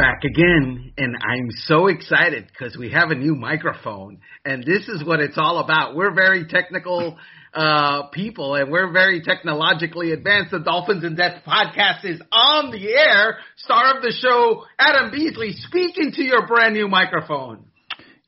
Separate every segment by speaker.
Speaker 1: back again, and I'm so excited because we have a new microphone, and this is what it's all about. We're very technical uh, people, and we're very technologically advanced. The Dolphins in Depth podcast is on the air. Star of the show, Adam Beasley, speaking to your brand new microphone.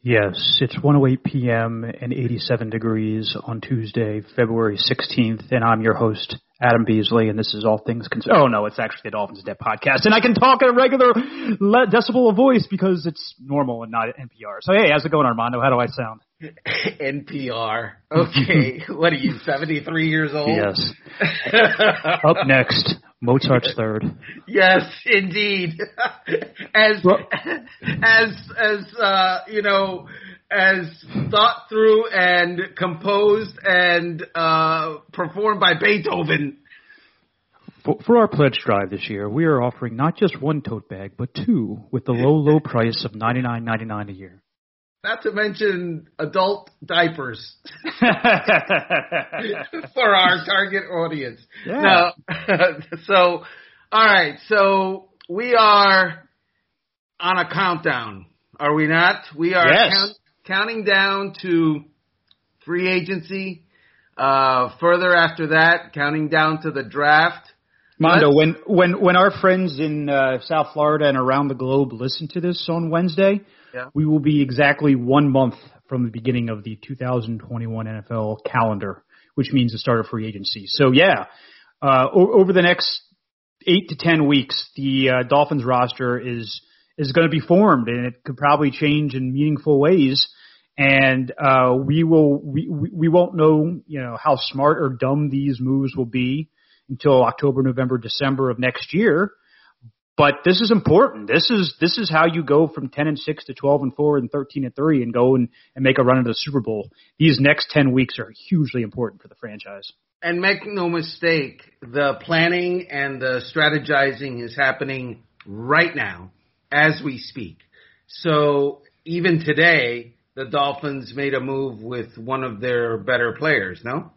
Speaker 2: Yes, it's 1:08 p.m. and 87 degrees on Tuesday, February 16th, and I'm your host, Adam Beasley, and this is All Things Considered. Oh no, it's actually the Dolphins Debt podcast, and I can talk at a regular decibel of voice because it's normal and not NPR. So hey, how's it going, Armando? How do I sound?
Speaker 1: NPR. Okay, what are you, 73 years old?
Speaker 2: Yes. Up next, Mozart's third.
Speaker 1: Yes, indeed. as well, as as uh, you know, as thought through and composed and uh, performed by Beethoven.
Speaker 2: For, for our pledge drive this year, we are offering not just one tote bag, but two, with the low, low price of ninety nine ninety nine a year.
Speaker 1: Not to mention adult diapers for our target audience.
Speaker 2: Yeah.
Speaker 1: so, all right. So we are on a countdown, are we not? We are
Speaker 2: yes.
Speaker 1: count, counting down to free agency. Uh, further after that, counting down to the draft.
Speaker 2: Mondo, Let's, when when when our friends in uh, South Florida and around the globe listen to this on Wednesday,
Speaker 1: yeah.
Speaker 2: we will be exactly one month from the beginning of the 2021 NFL calendar, which means the start of free agency. So yeah, uh, o- over the next eight to ten weeks, the uh, Dolphins roster is is going to be formed, and it could probably change in meaningful ways. And uh, we will we we won't know you know how smart or dumb these moves will be until October, November, December of next year. But this is important. This is this is how you go from ten and six to twelve and four and thirteen and three and go and, and make a run into the Super Bowl. These next ten weeks are hugely important for the franchise.
Speaker 1: And make no mistake, the planning and the strategizing is happening right now as we speak. So even today, the Dolphins made a move with one of their better players, no?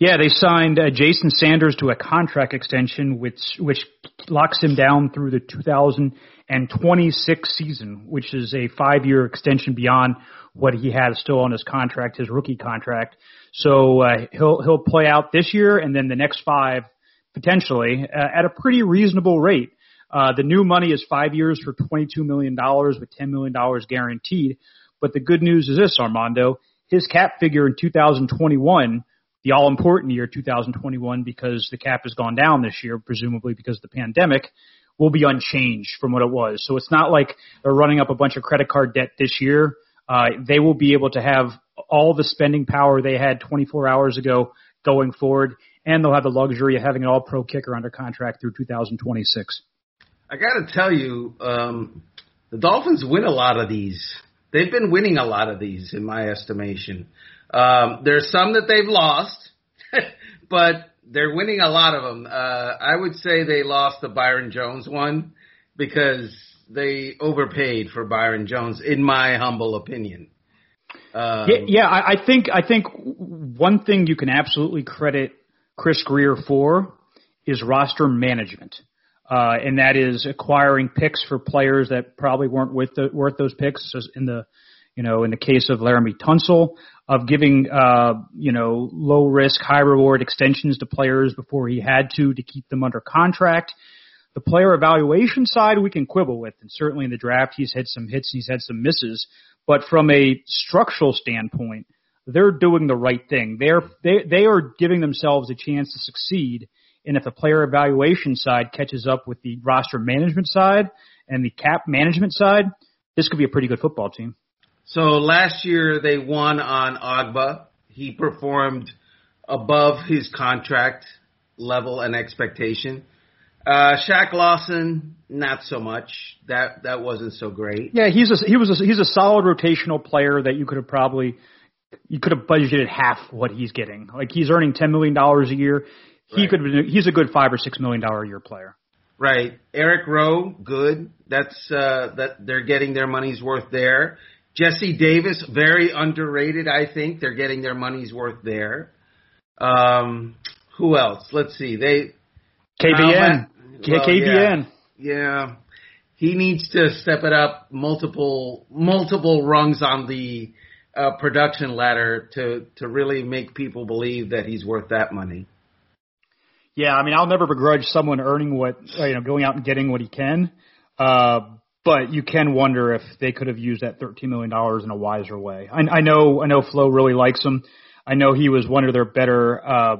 Speaker 2: Yeah, they signed uh, Jason Sanders to a contract extension, which which locks him down through the 2026 season, which is a five-year extension beyond what he had still on his contract, his rookie contract. So uh, he'll he'll play out this year and then the next five potentially uh, at a pretty reasonable rate. Uh, the new money is five years for $22 million with $10 million guaranteed. But the good news is this, Armando, his cap figure in 2021 the all important year 2021 because the cap has gone down this year, presumably because of the pandemic, will be unchanged from what it was. So it's not like they're running up a bunch of credit card debt this year. Uh, they will be able to have all the spending power they had 24 hours ago going forward, and they'll have the luxury of having an all pro kicker under contract through 2026.
Speaker 1: I got to tell you, um, the Dolphins win a lot of these. They've been winning a lot of these, in my estimation. Um, there's some that they've lost, but they're winning a lot of them. Uh, I would say they lost the Byron Jones one because they overpaid for Byron Jones, in my humble opinion.
Speaker 2: Um, yeah, yeah I, I think I think one thing you can absolutely credit Chris Grier for is roster management. Uh, and that is acquiring picks for players that probably weren't worth, the, worth those picks. In the, you know, in the case of Laremy Tunsil, of giving, uh, you know, low risk, high reward extensions to players before he had to to keep them under contract. The player evaluation side we can quibble with, and certainly in the draft he's had some hits, and he's had some misses. But from a structural standpoint, they're doing the right thing. They're they they are giving themselves a chance to succeed and if the player evaluation side catches up with the roster management side and the cap management side, this could be a pretty good football team.
Speaker 1: So last year they won on Ogbah. He performed above his contract level and expectation. Uh, Shaq Lawson, not so much. That that wasn't so great.
Speaker 2: Yeah, he's a, he was a, he's a solid rotational player that you could have probably you could have budgeted half what he's getting. Like he's earning ten million dollars a year. He
Speaker 1: Right.
Speaker 2: could he's a good five or six million dollar a year player.
Speaker 1: Right. Eric Rowe, good. That's uh that they're getting their money's worth there. Jesse Davis, very underrated, I think. They're getting their money's worth there. Um who else? Let's see. They
Speaker 2: KVN.
Speaker 1: Well,
Speaker 2: KVN.
Speaker 1: Yeah. he needs to step it up multiple multiple rungs on the uh, production ladder to to really make people believe that he's worth that money.
Speaker 2: Yeah, I mean, I'll never begrudge someone earning what you know, going out and getting what he can. Uh, but you can wonder if they could have used that thirteen million dollars in a wiser way. I, I know, I know, Flo really likes him. I know he was one of their better uh,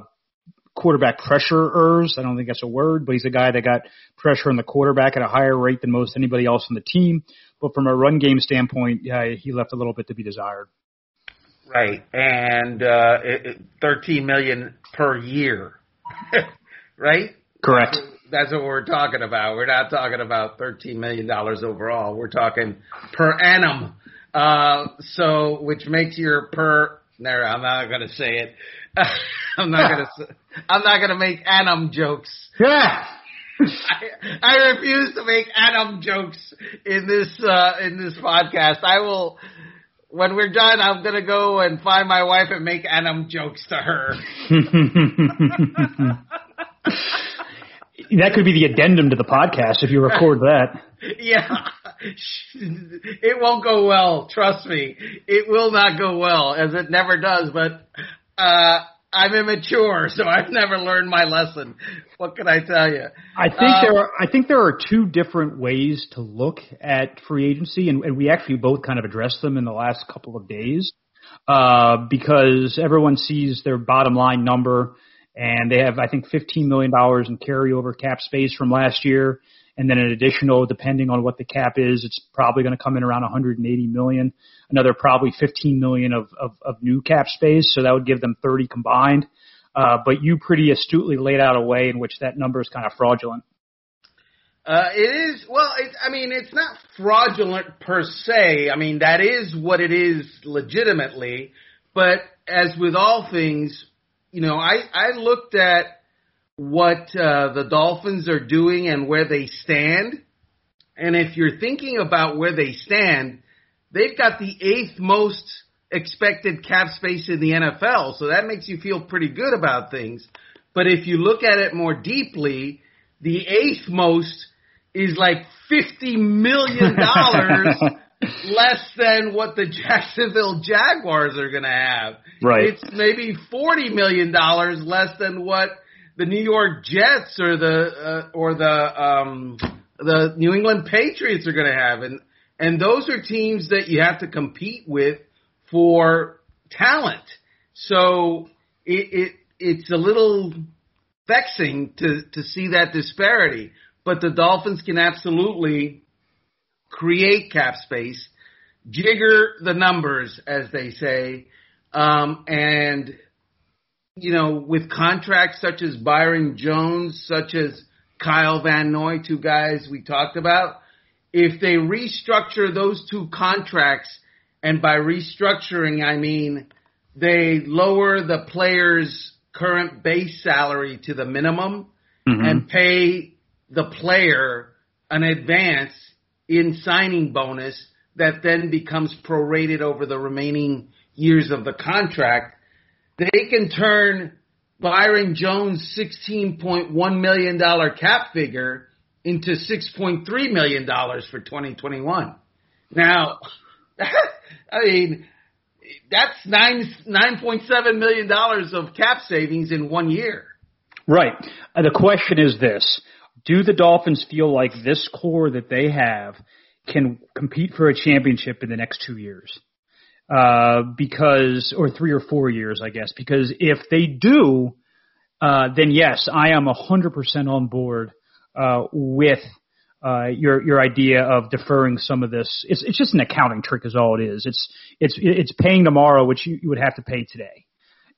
Speaker 2: quarterback pressurers. I don't think that's a word, but he's a guy that got pressure on the quarterback at a higher rate than most anybody else on the team. But from a run game standpoint, yeah, he left a little bit to be desired.
Speaker 1: Right, and uh, it, it, thirteen million per year, right?
Speaker 2: Correct.
Speaker 1: That's, what we're talking about. We're not talking about thirteen million dollars overall. We're talking per annum. Uh, so, which makes your per. There, I'm not going to say it. I'm not going to. I'm not going to make annum jokes.
Speaker 2: Yeah.
Speaker 1: I, I refuse to make annum jokes in this uh, in this podcast. I will when we're done, I'm gonna go and find my wife and make annum jokes to her.
Speaker 2: that could be the addendum to the podcast if you record that.
Speaker 1: Yeah, it won't go well. Trust me, it will not go well, as it never does. But uh, I'm immature, so I've never learned my lesson. What can I tell you?
Speaker 2: I think um, there are. I think there are two different ways to look at free agency, and, and we actually both kind of addressed them in the last couple of days. Uh, because everyone sees their bottom line number, and they have, I think, $15 million in carryover cap space from last year, and then an additional, depending on what the cap is, it's probably going to come in around 180 million. Another probably 15 million of, of, of new cap space, so that would give them 30 combined. Uh, but you pretty astutely laid out a way in which that number is kind of fraudulent.
Speaker 1: Uh, it is well. It, I mean, it's not fraudulent per se. I mean, that is what it is legitimately. But as with all things, you know, I I looked at what uh, the Dolphins are doing and where they stand. And if you're thinking about where they stand, they've got the eighth most expected cap space in the NFL. So that makes you feel pretty good about things. But if you look at it more deeply, the eighth most is like $50 million less than what the Jacksonville Jaguars are going to have.
Speaker 2: Right.
Speaker 1: It's maybe $40 million less than what the New York Jets or the uh, or the um, the New England Patriots are going to have, and and those are teams that you have to compete with for talent. So it, it it's a little vexing to to see that disparity, but the Dolphins can absolutely create cap space, jigger the numbers, as they say, um, and you know, with contracts such as Byron Jones, such as Kyle Van Noy, two guys we talked about, if they restructure those two contracts, and by restructuring, I mean they lower the player's current base salary to the minimum mm-hmm. and pay the player an advance in signing bonus that then becomes prorated over the remaining years of the contract they can turn Byron Jones' $16.1 million cap figure into $6.3 million for 2021. Now, I mean, that's nine nine point seven million dollars of cap savings in one year.
Speaker 2: Right. Uh, the question is this: Do the Dolphins feel like this core that they have can compete for a championship in the next two years? uh, because, or three or four years, I guess, because if they do, uh, then yes, I am a hundred percent on board, uh, with, uh, your, your idea of deferring some of this. It's, it's just an accounting trick is all it is. It's, it's, it's paying tomorrow, which you, you would have to pay today.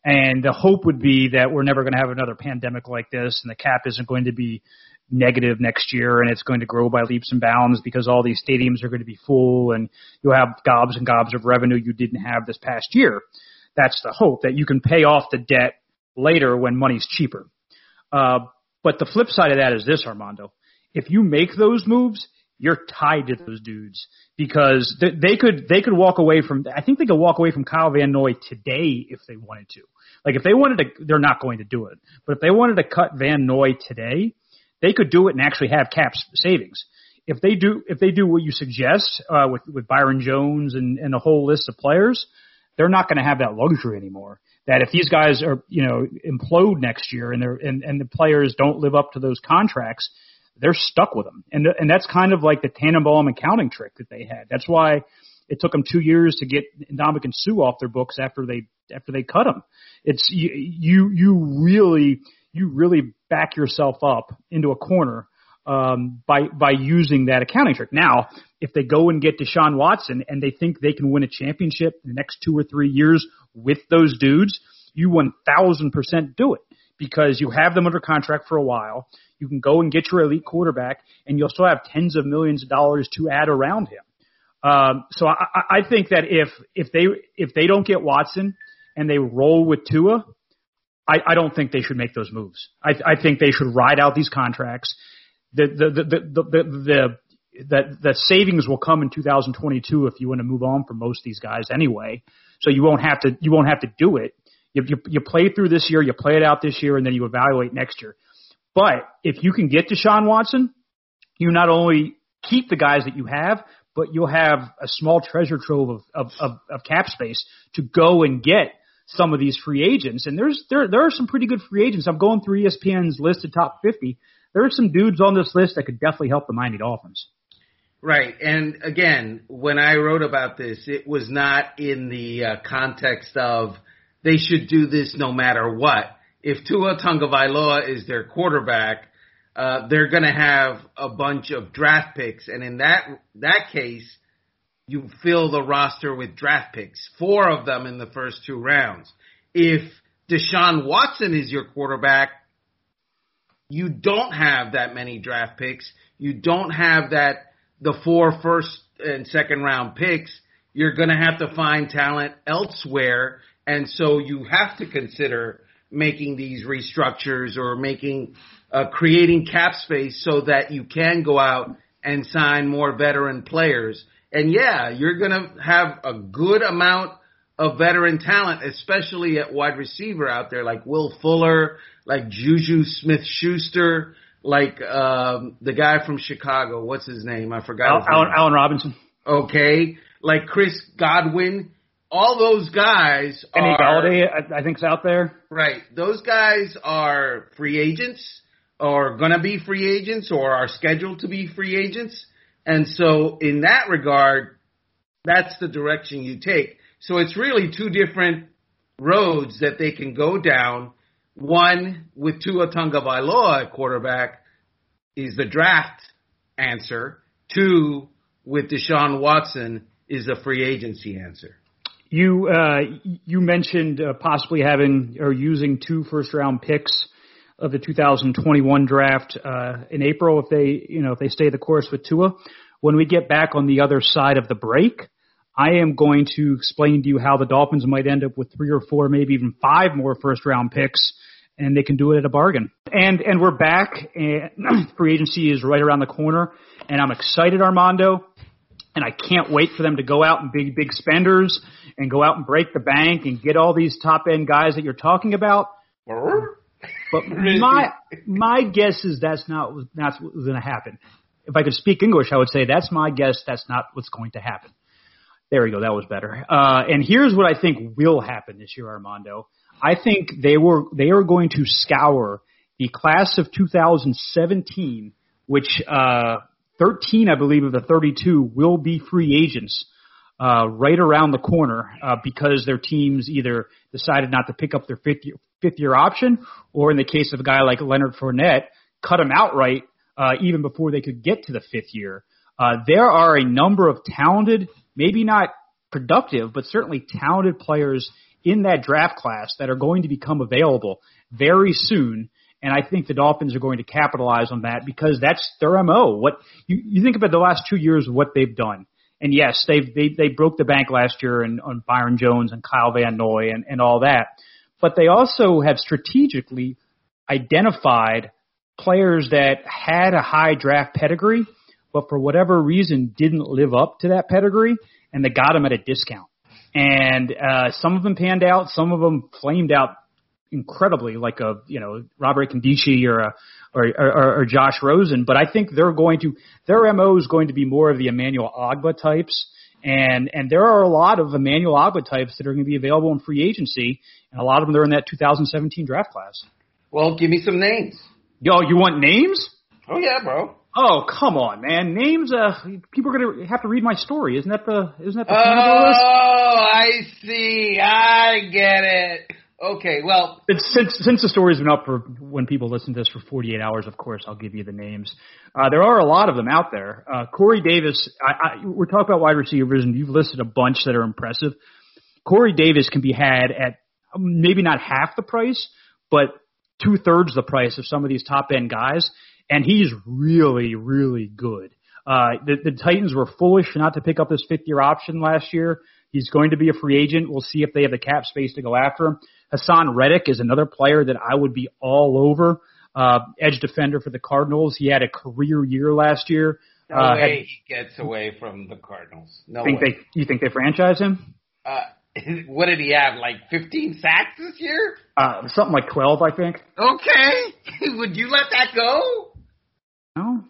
Speaker 2: And the hope would be that we're never going to have another pandemic like this and the cap isn't going to be negative next year and it's going to grow by leaps and bounds because all these stadiums are going to be full and you'll have gobs and gobs of revenue you didn't have this past year. That's the hope that you can pay off the debt later when money's cheaper. Uh, but the flip side of that is this, Armando. If you make those moves, you're tied to those dudes because they, they could they could walk away from. I think they could walk away from Kyle Van Noy today if they wanted to. Like if they wanted to, they're not going to do it. But if they wanted to cut Van Noy today, they could do it and actually have cap savings. if they do if they do what you suggest uh, with with Byron Jones and and a whole list of players, they're not going to have that luxury anymore. That if these guys are you know implode next year and they're and and the players don't live up to those contracts, they're stuck with them. And and that's kind of like the Tannenbaum accounting trick that they had. That's why it took them two years to get Ndamukong Suh off their books after they after they cut him. It's you you, you really you really back yourself up into a corner um, by by using that accounting trick. Now, if they go and get Deshaun Watson and they think they can win a championship in the next two or three years with those dudes, you one thousand percent do it because you have them under contract for a while. You can go and get your elite quarterback, and you'll still have tens of millions of dollars to add around him. Um, so I, I think that if if they if they don't get Watson and they roll with Tua, I, I don't think they should make those moves. I, I think they should ride out these contracts. The the the the the, the that the savings will come in 2022 if you want to move on for most of these guys anyway. So you won't have to you won't have to do it. You, you you play through this year, you play it out this year, and then you evaluate next year. But if you can get Deshaun Watson, you not only keep the guys that you have, but you'll have a small treasure trove of, of, of, of cap space to go and get some of these free agents. And there's there there are some pretty good free agents. I'm going through ESPN's list of top 50. There are some dudes on this list that could definitely help the Miami Dolphins.
Speaker 1: Right, and again, when I wrote about this, it was not in the uh, context of they should do this no matter what. If Tua Tagovailoa is their quarterback, uh, they're going to have a bunch of draft picks, and in that that case, you fill the roster with draft picks, four of them in the first two rounds. If Deshaun Watson is your quarterback, you don't have that many draft picks. You don't have that the four first and second round picks. You're going to have to find talent elsewhere, and so you have to consider making these restructures or making uh, creating cap space so that you can go out and sign more veteran players. And yeah, you're going to have a good amount of veteran talent, especially at wide receiver out there, like Will Fuller, like Juju Smith Schuster, like um, the guy from Chicago. What's his name? I forgot.
Speaker 2: Allen, Allen Robinson.
Speaker 1: Okay, like Chris Godwin all those guys
Speaker 2: Kenny
Speaker 1: are
Speaker 2: Golladay, I, I think's out there.
Speaker 1: right. Those guys are free agents, or gonna be free agents, or are scheduled to be free agents. And so, in that regard, that's the direction you take. So it's really two different roads that they can go down. One with Tua Tagovailoa at quarterback is the draft answer. Two with Deshaun Watson is a free agency answer.
Speaker 2: You uh, you mentioned uh, possibly having or using two first round picks of the 2021 draft uh, in April if they you know if they stay the course with Tua. When we get back on the other side of the break, I am going to explain to you how the Dolphins might end up with three or four, maybe even five more first round picks, and they can do it at a bargain. And and we're back, and free agency is right around the corner, and I'm excited, Armando and I can't wait for them to go out and be big spenders and go out and break the bank and get all these top end guys that you're talking about. But my my guess is that's not that's what's going to happen. If I could speak English, I would say that's my guess. That's not what's going to happen. There we go. That was better. Uh, and here's what I think will happen this year, Armando. I think they were they are going to scour the class of 2017, which uh, 13, I believe, of the 32 will be free agents uh, right around the corner uh, because their teams either decided not to pick up their fifth year, fifth year option, or in the case of a guy like Leonard Fournette, cut him outright uh, even before they could get to the fifth year. Uh, there are a number of talented, maybe not productive, but certainly talented players in that draft class that are going to become available very soon. And I think the Dolphins are going to capitalize on that because that's their MO. What you, you think about the last two years, what they've done. And yes, they've, they, they broke the bank last year and, on Byron Jones and Kyle Van Noy and, and all that. But they also have strategically identified players that had a high draft pedigree, but for whatever reason didn't live up to that pedigree and they got them at a discount. And, uh, some of them panned out, some of them flamed out incredibly like a you know Robert Nkemdiche or a or, or, or Josh Rosen, but I think they're going to their mo is going to be more of the Emmanuel Ogbah types. And and there are a lot of Emmanuel Ogbah types that are going to be available in free agency, and a lot of them are in that 2017 draft class.
Speaker 1: Well, give me some names.
Speaker 2: Yo, you want names?
Speaker 1: Oh yeah, bro.
Speaker 2: Oh come on, man! Names. Uh, people are gonna have to read my story. Isn't that the? Isn't that the?
Speaker 1: Oh, I see. I get it. Okay, well,
Speaker 2: since since the story's been up for when people listen to this for 48 hours, of course I'll give you the names. Uh, there are a lot of them out there. Uh, Corey Davis. I, I, we're talking about wide receivers, and you've listed a bunch that are impressive. Corey Davis can be had at maybe not half the price, but two thirds the price of some of these top end guys, and he's really really good. Uh, the, the Titans were foolish not to pick up this fifth year option last year. He's going to be a free agent. We'll see if they have the cap space to go after him. Haason Reddick is another player that I would be all over. Uh, edge defender for the Cardinals. He had a career year last year.
Speaker 1: No uh, way had, he gets away from the Cardinals. No
Speaker 2: think
Speaker 1: way.
Speaker 2: They, you think they franchise him?
Speaker 1: Uh, what did he have? Like 15 sacks this year?
Speaker 2: Uh, something like 12, I think.
Speaker 1: Okay. would you let that go?
Speaker 2: No.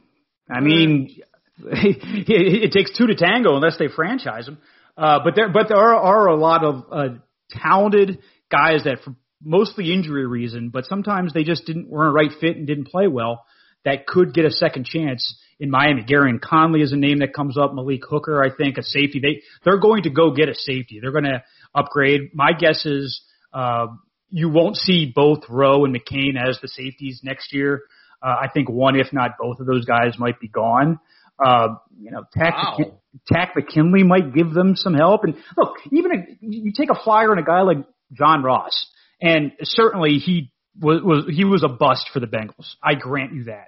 Speaker 2: I mean, it takes two to tango unless they franchise him. Uh, but there, but there are, are a lot of uh, talented guys that for mostly injury reason, but sometimes they just didn't weren't a right fit and didn't play well that could get a second chance in Miami. Gareon Conley is a name that comes up. Malik Hooker, I think, a safety. They they're going to go get a safety. They're going to upgrade. My guess is uh, you won't see both Rowe and McCain as the safeties next year. Uh, I think one, if not both of those guys, might be gone. Uh, you know, Takk, wow. Takk McKinley might give them some help. And look, even a, you take a flyer on a guy like John Ross, and certainly he was, was he was a bust for the Bengals. I grant you that.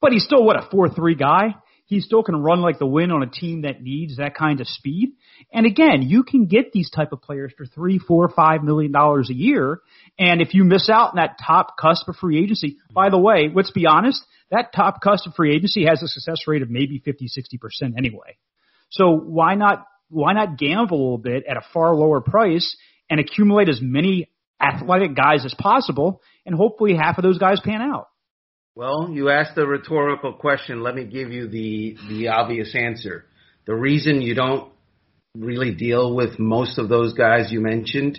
Speaker 2: But he's still what a four three guy. He still can run like the wind on a team that needs that kind of speed. And again, you can get these type of players for three, four, five million dollars a year. And if you miss out on that top cusp of free agency, by the way, let's be honest, that top cusp of free agency has a success rate of maybe 50, 60% anyway. So why not, why not gamble a little bit at a far lower price and accumulate as many athletic guys as possible, and hopefully half of those guys pan out.
Speaker 1: Well, you asked a rhetorical question. Let me give you the the obvious answer. The reason you don't really deal with most of those guys you mentioned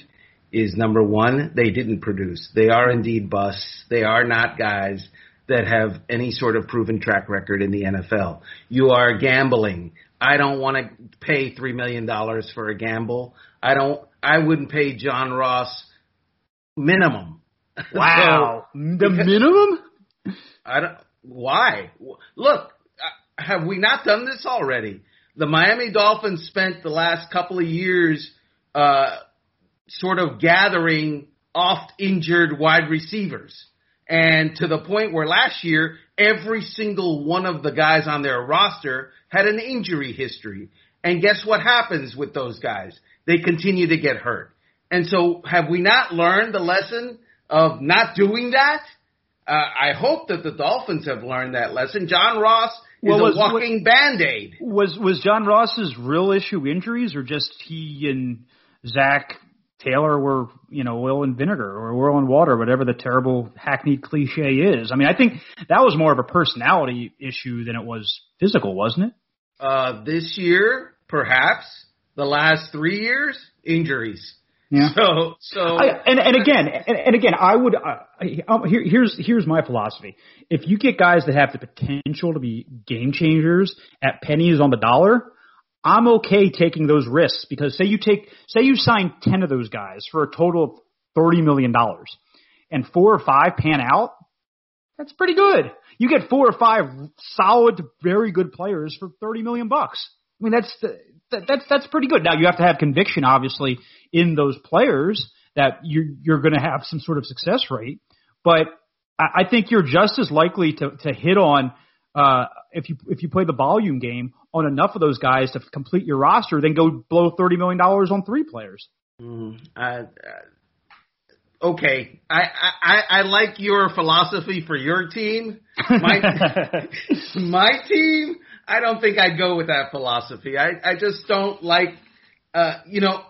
Speaker 1: is number one, they didn't produce. They are indeed busts. They are not guys that have any sort of proven track record in the NFL. You are gambling. I don't want to pay three million dollars for a gamble. I don't. I wouldn't pay John Ross minimum.
Speaker 2: Wow, so, the minimum?
Speaker 1: I don't. Why? Look, uh, have we not done this already? The Miami Dolphins spent the last couple of years, uh, sort of gathering oft injured wide receivers. And to the point where last year, every single one of the guys on their roster had an injury history. And guess what happens with those guys? They continue to get hurt. And so have we not learned the lesson of not doing that? Uh, I hope that the Dolphins have learned that lesson. John Ross is well, was, a walking was, band-aid.
Speaker 2: Was, was John Ross's real issue injuries or just he and Zac Taylor were, you know, oil and vinegar or oil and water, whatever the terrible hackneyed cliche is. I mean, I think that was more of a personality issue than it was physical, wasn't it?
Speaker 1: Uh, this year, perhaps. The last three years, injuries.
Speaker 2: Yeah.
Speaker 1: So, so,
Speaker 2: I, and and again, and, and again, I would uh, here, here's here's my philosophy. If you get guys that have the potential to be game changers at pennies on the dollar, I'm okay taking those risks because say you take say you sign ten of those guys for a total of thirty million dollars, and four or five pan out, that's pretty good. You get four or five solid, very good players for thirty million bucks. I mean, that's that, that's that's pretty good. Now you have to have conviction, obviously, in those players that you're you're going to have some sort of success rate. But I, I think you're just as likely to to hit on uh, if you if you play the volume game on enough of those guys to complete your roster, then go blow thirty million dollars on three players.
Speaker 1: Mm, uh, okay, I, I I like your philosophy for your team. My my team, I don't think I'd go with that philosophy. I I just don't like, uh, you know,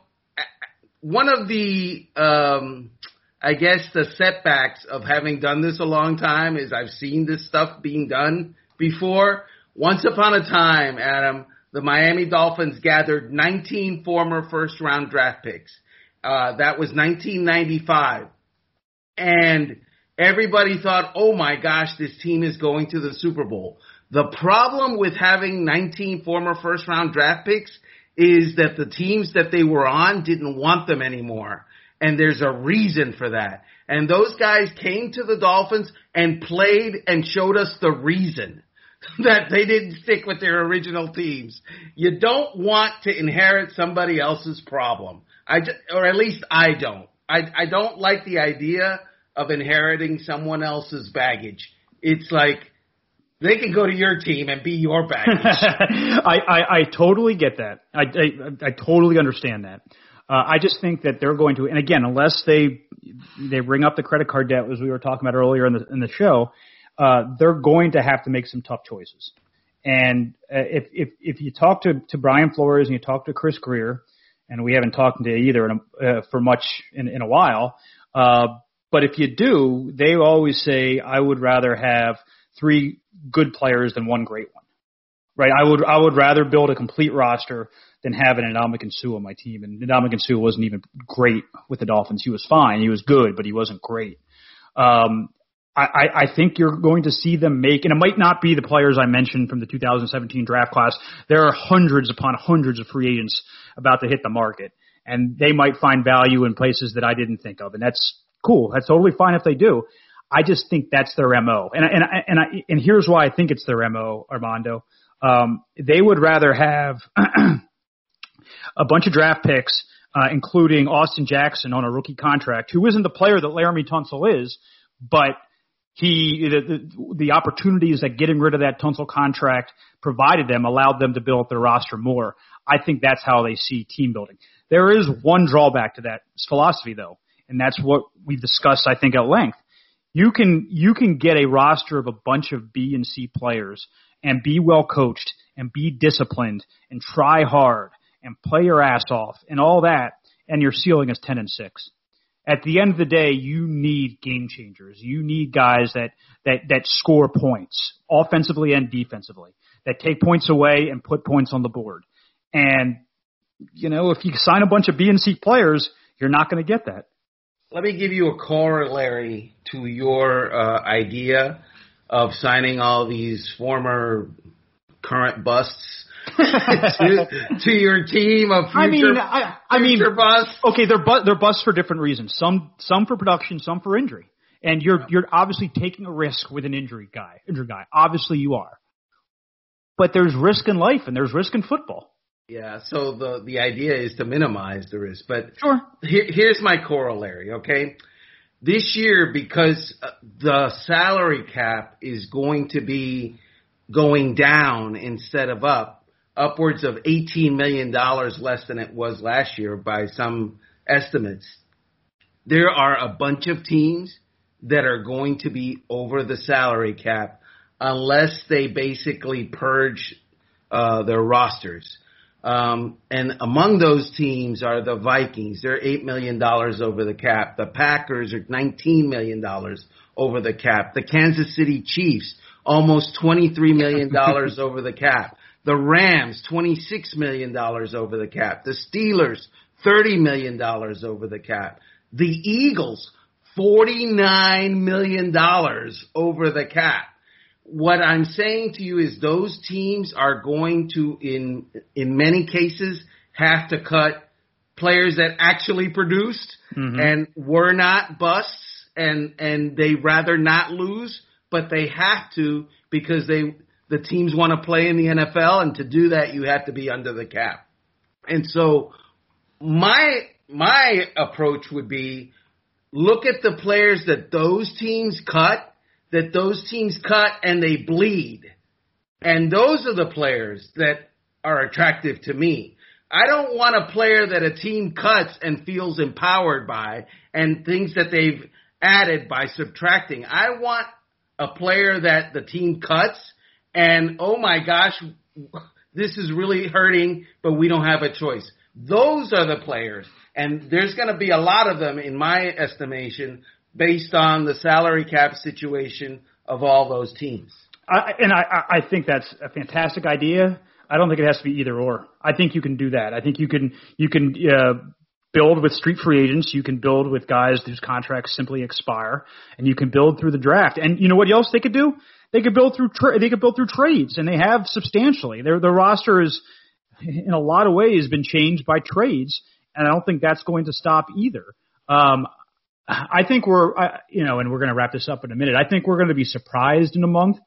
Speaker 1: one of the um, I guess the setbacks of having done this a long time is I've seen this stuff being done before. Once upon a time, Adam, the Miami Dolphins gathered 19 former first round draft picks. Uh, that was 1995. And everybody thought, oh my gosh, this team is going to the Super Bowl. The problem with having 19 former first round draft picks is that the teams that they were on didn't want them anymore. And there's a reason for that. And those guys came to the Dolphins and played and showed us the reason that they didn't stick with their original teams. You don't want to inherit somebody else's problem. I just, or at least I don't. I I don't like the idea of inheriting someone else's baggage. It's like they can go to your team and be your baggage.
Speaker 2: I, I I totally get that. I I, I totally understand that. Uh, I just think that they're going to, and again, unless they they bring up the credit card debt as we were talking about earlier in the in the show, uh, they're going to have to make some tough choices. And uh, if if if you talk to to Brian Flores and you talk to Chris Grier, and we haven't talked to either in a, uh, for much in, in a while, uh, but if you do, they always say I would rather have three good players than one great one. Right? I would I would rather build a complete roster than have an Ndamukong Suh on my team. And Ndamukong wasn't even great with the Dolphins. He was fine. He was good, but he wasn't great. Um, I, I think you're going to see them make, and it might not be the players I mentioned from the 2017 draft class. There are hundreds upon hundreds of free agents about to hit the market, and they might find value in places that I didn't think of, and that's cool. That's totally fine if they do. I just think that's their mo, and and and I, and here's why I think it's their mo, Armando. Um, they would rather have a bunch of draft picks, uh, including Austin Jackson on a rookie contract, who isn't the player that Laremy Tunsil is, but he the, the, the opportunities that getting rid of that Tunsil contract provided them allowed them to build their roster more. I think that's how they see team building. There is one drawback to that philosophy though, and that's what we've discussed I think at length. You can you can get a roster of a bunch of B and C players and be well coached and be disciplined and try hard and play your ass off and all that and your ceiling is 10 and 6 at the end of the day, you need game changers. You need guys that, that, that score points offensively and defensively, that take points away and put points on the board. And, you know, if you sign a bunch of B and C players, you're not going to get that.
Speaker 1: Let me give you a corollary to your uh, idea of signing all these former current busts to, to, your team of future, I mean, I, I mean, busts.
Speaker 2: Okay, they're bu- they're busts for different reasons. Some some for production, some for injury. And you're yeah. you're obviously taking a risk with an injury guy, injury guy. Obviously, you are. But there's risk in life, and there's risk in football.
Speaker 1: Yeah. So the the idea is to minimize the risk. But
Speaker 2: sure.
Speaker 1: Here, here's my corollary. Okay. This year, because uh, the salary cap is going to be going down instead of up, upwards of $18 million less than it was last year by some estimates. There are a bunch of teams that are going to be over the salary cap unless they basically purge uh, their rosters. Um, and among those teams are the Vikings. They're $8 million over the cap. The Packers are $19 million over the cap. The Kansas City Chiefs, almost $23 million over the cap. The Rams, $26 million over the cap. The Steelers, $30 million over the cap. The Eagles, $49 million over the cap. What I'm saying to you is those teams are going to, in, in many cases, have to cut players that actually produced mm-hmm. and were not busts and, and they rather not lose, but they have to because they, the teams want to play in the NFL, and to do that, you have to be under the cap. And so, my my approach would be look at the players that those teams cut, that those teams cut, and they bleed, and those are the players that are attractive to me. I don't want a player that a team cuts and feels empowered by and things that they've added by subtracting. I want a player that the team cuts and oh my gosh, this is really hurting, but we don't have a choice. Those are the players. And there's going to be a lot of them, in my estimation, based on the salary cap situation of all those teams.
Speaker 2: I, and I, I think that's a fantastic idea. I don't think it has to be either or. I think you can do that. I think you can you can uh, build with street free agents. You can build with guys whose contracts simply expire, and you can build through the draft. And you know what else they could do? They could build through tra- they could build through trades, and they have substantially. Their their roster is in a lot of ways been changed by trades, and I don't think that's going to stop either. Um, I think we're, you know, and we're going to wrap this up in a minute. I think we're going to be surprised in a month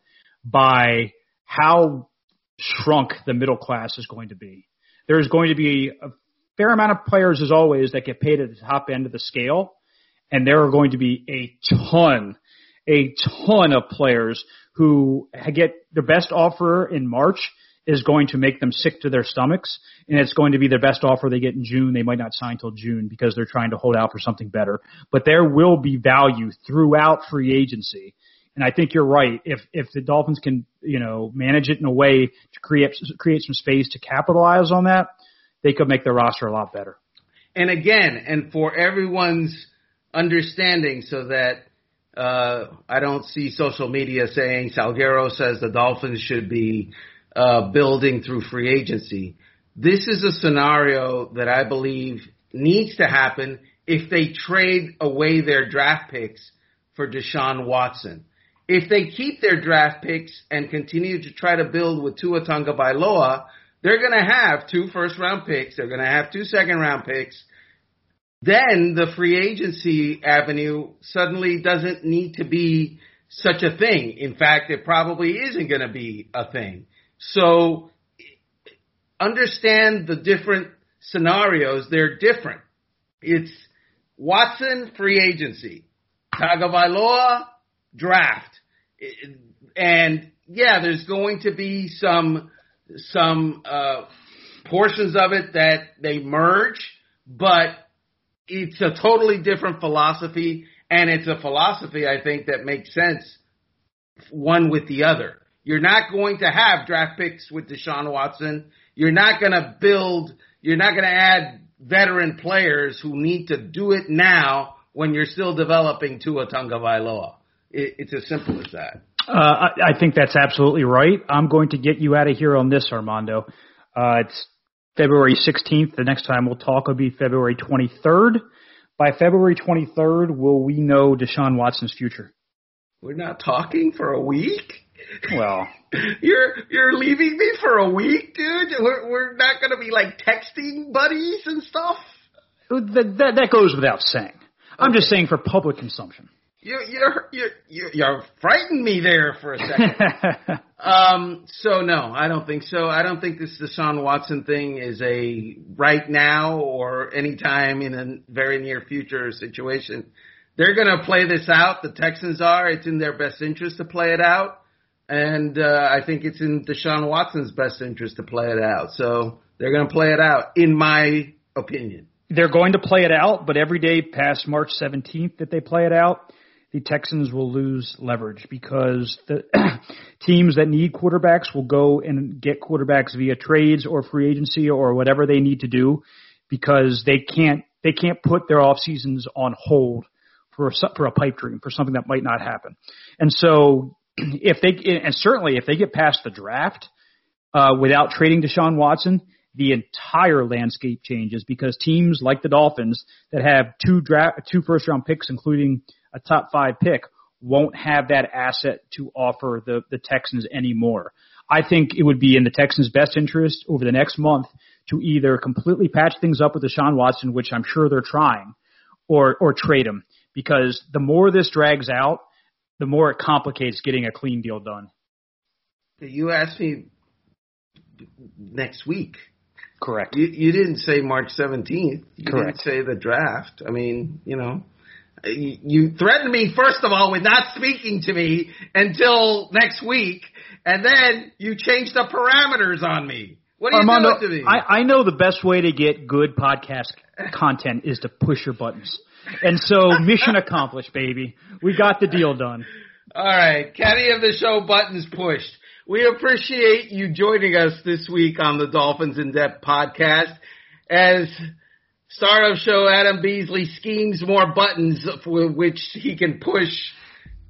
Speaker 2: by how shrunk the middle class is going to be. There's going to be a fair amount of players, as always, that get paid at the top end of the scale, and there are going to be a ton, a ton of players who get their best offer in March is going to make them sick to their stomachs, and it's going to be their best offer they get in June. They might not sign till June because they're trying to hold out for something better. But there will be value throughout free agency. And I think you're right. If if the Dolphins can, you know, manage it in a way to create create some space to capitalize on that, they could make their roster a lot better.
Speaker 1: And again, and for everyone's understanding, so that uh, I don't see social media saying Salguero says the Dolphins should be uh, building through free agency. This is a scenario that I believe needs to happen if they trade away their draft picks for Deshaun Watson. If they keep their draft picks and continue to try to build with Tua Tagovailoa, they're going to have two first round picks. They're going to have two second round picks. Then the free agency avenue suddenly doesn't need to be such a thing. In fact, it probably isn't going to be a thing. So understand the different scenarios. They're different. It's Watson free agency, Tagovailoa draft, and yeah, there's going to be some some uh, portions of it that they merge, but it's a totally different philosophy, and it's a philosophy I think that makes sense one with the other. You're not going to have draft picks with Deshaun Watson. You're not going to build, you're not going to add veteran players who need to do it now when you're still developing Tua Tagovailoa. It, it's as simple as that.
Speaker 2: Uh, I, I think that's absolutely right. I'm going to get you out of here on this, Armando. Uh, it's February 16th. The next time we'll talk will be February 23rd. By February 23rd, will we know Deshaun Watson's future?
Speaker 1: We're not talking for a week?
Speaker 2: Well,
Speaker 1: you're you're leaving me for a week, dude. We're we're not gonna be like texting buddies and stuff.
Speaker 2: That that, that goes without saying. I'm just saying for public consumption.
Speaker 1: You you're you're you're, you're frightened me there for a second. um. So no, I don't think so. I don't think this Deshaun Watson thing is a right now or anytime in a very near future situation. They're going to play this out. The Texans are. It's in their best interest to play it out and uh, I think it's in Deshaun Watson's best interest to play it out. So they're going to play it out, in my opinion.
Speaker 2: They're going to play it out, but every day past March 17th that they play it out, the Texans will lose leverage because the teams that need quarterbacks will go and get quarterbacks via trades or free agency or whatever they need to do because they can't they can't put their off seasons on hold for a, for a pipe dream for something that might not happen. And so if they and certainly if they get past the draft uh, without trading Deshaun Watson, the entire landscape changes because teams like the Dolphins that have two draft two first round picks, including a top five pick, won't have that asset to offer the the Texans anymore. I think it would be in the Texans' best interest over the next month to either completely patch things up with Deshaun Watson, which I'm sure they're trying, or or trade him because the more this drags out, the more it complicates getting a clean deal done.
Speaker 1: You asked me next week.
Speaker 2: Correct.
Speaker 1: You, you didn't say March 17th. You
Speaker 2: Correct.
Speaker 1: didn't say the draft. I mean, you know, you, you threatened me, first of all, with not speaking to me until next week, and then you changed the parameters on me. What are
Speaker 2: Armando,
Speaker 1: you doing to me?
Speaker 2: I, I know the best way to get good podcast content is to push your buttons. And so, mission accomplished, baby. We got the deal done.
Speaker 1: All right, Caddy of the Show buttons pushed. We appreciate you joining us this week on the Dolphins in Depth podcast. as star of show Adam Beasley schemes more buttons for which he can push.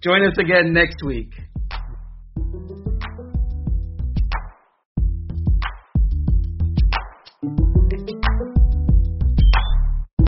Speaker 1: Join us again next week.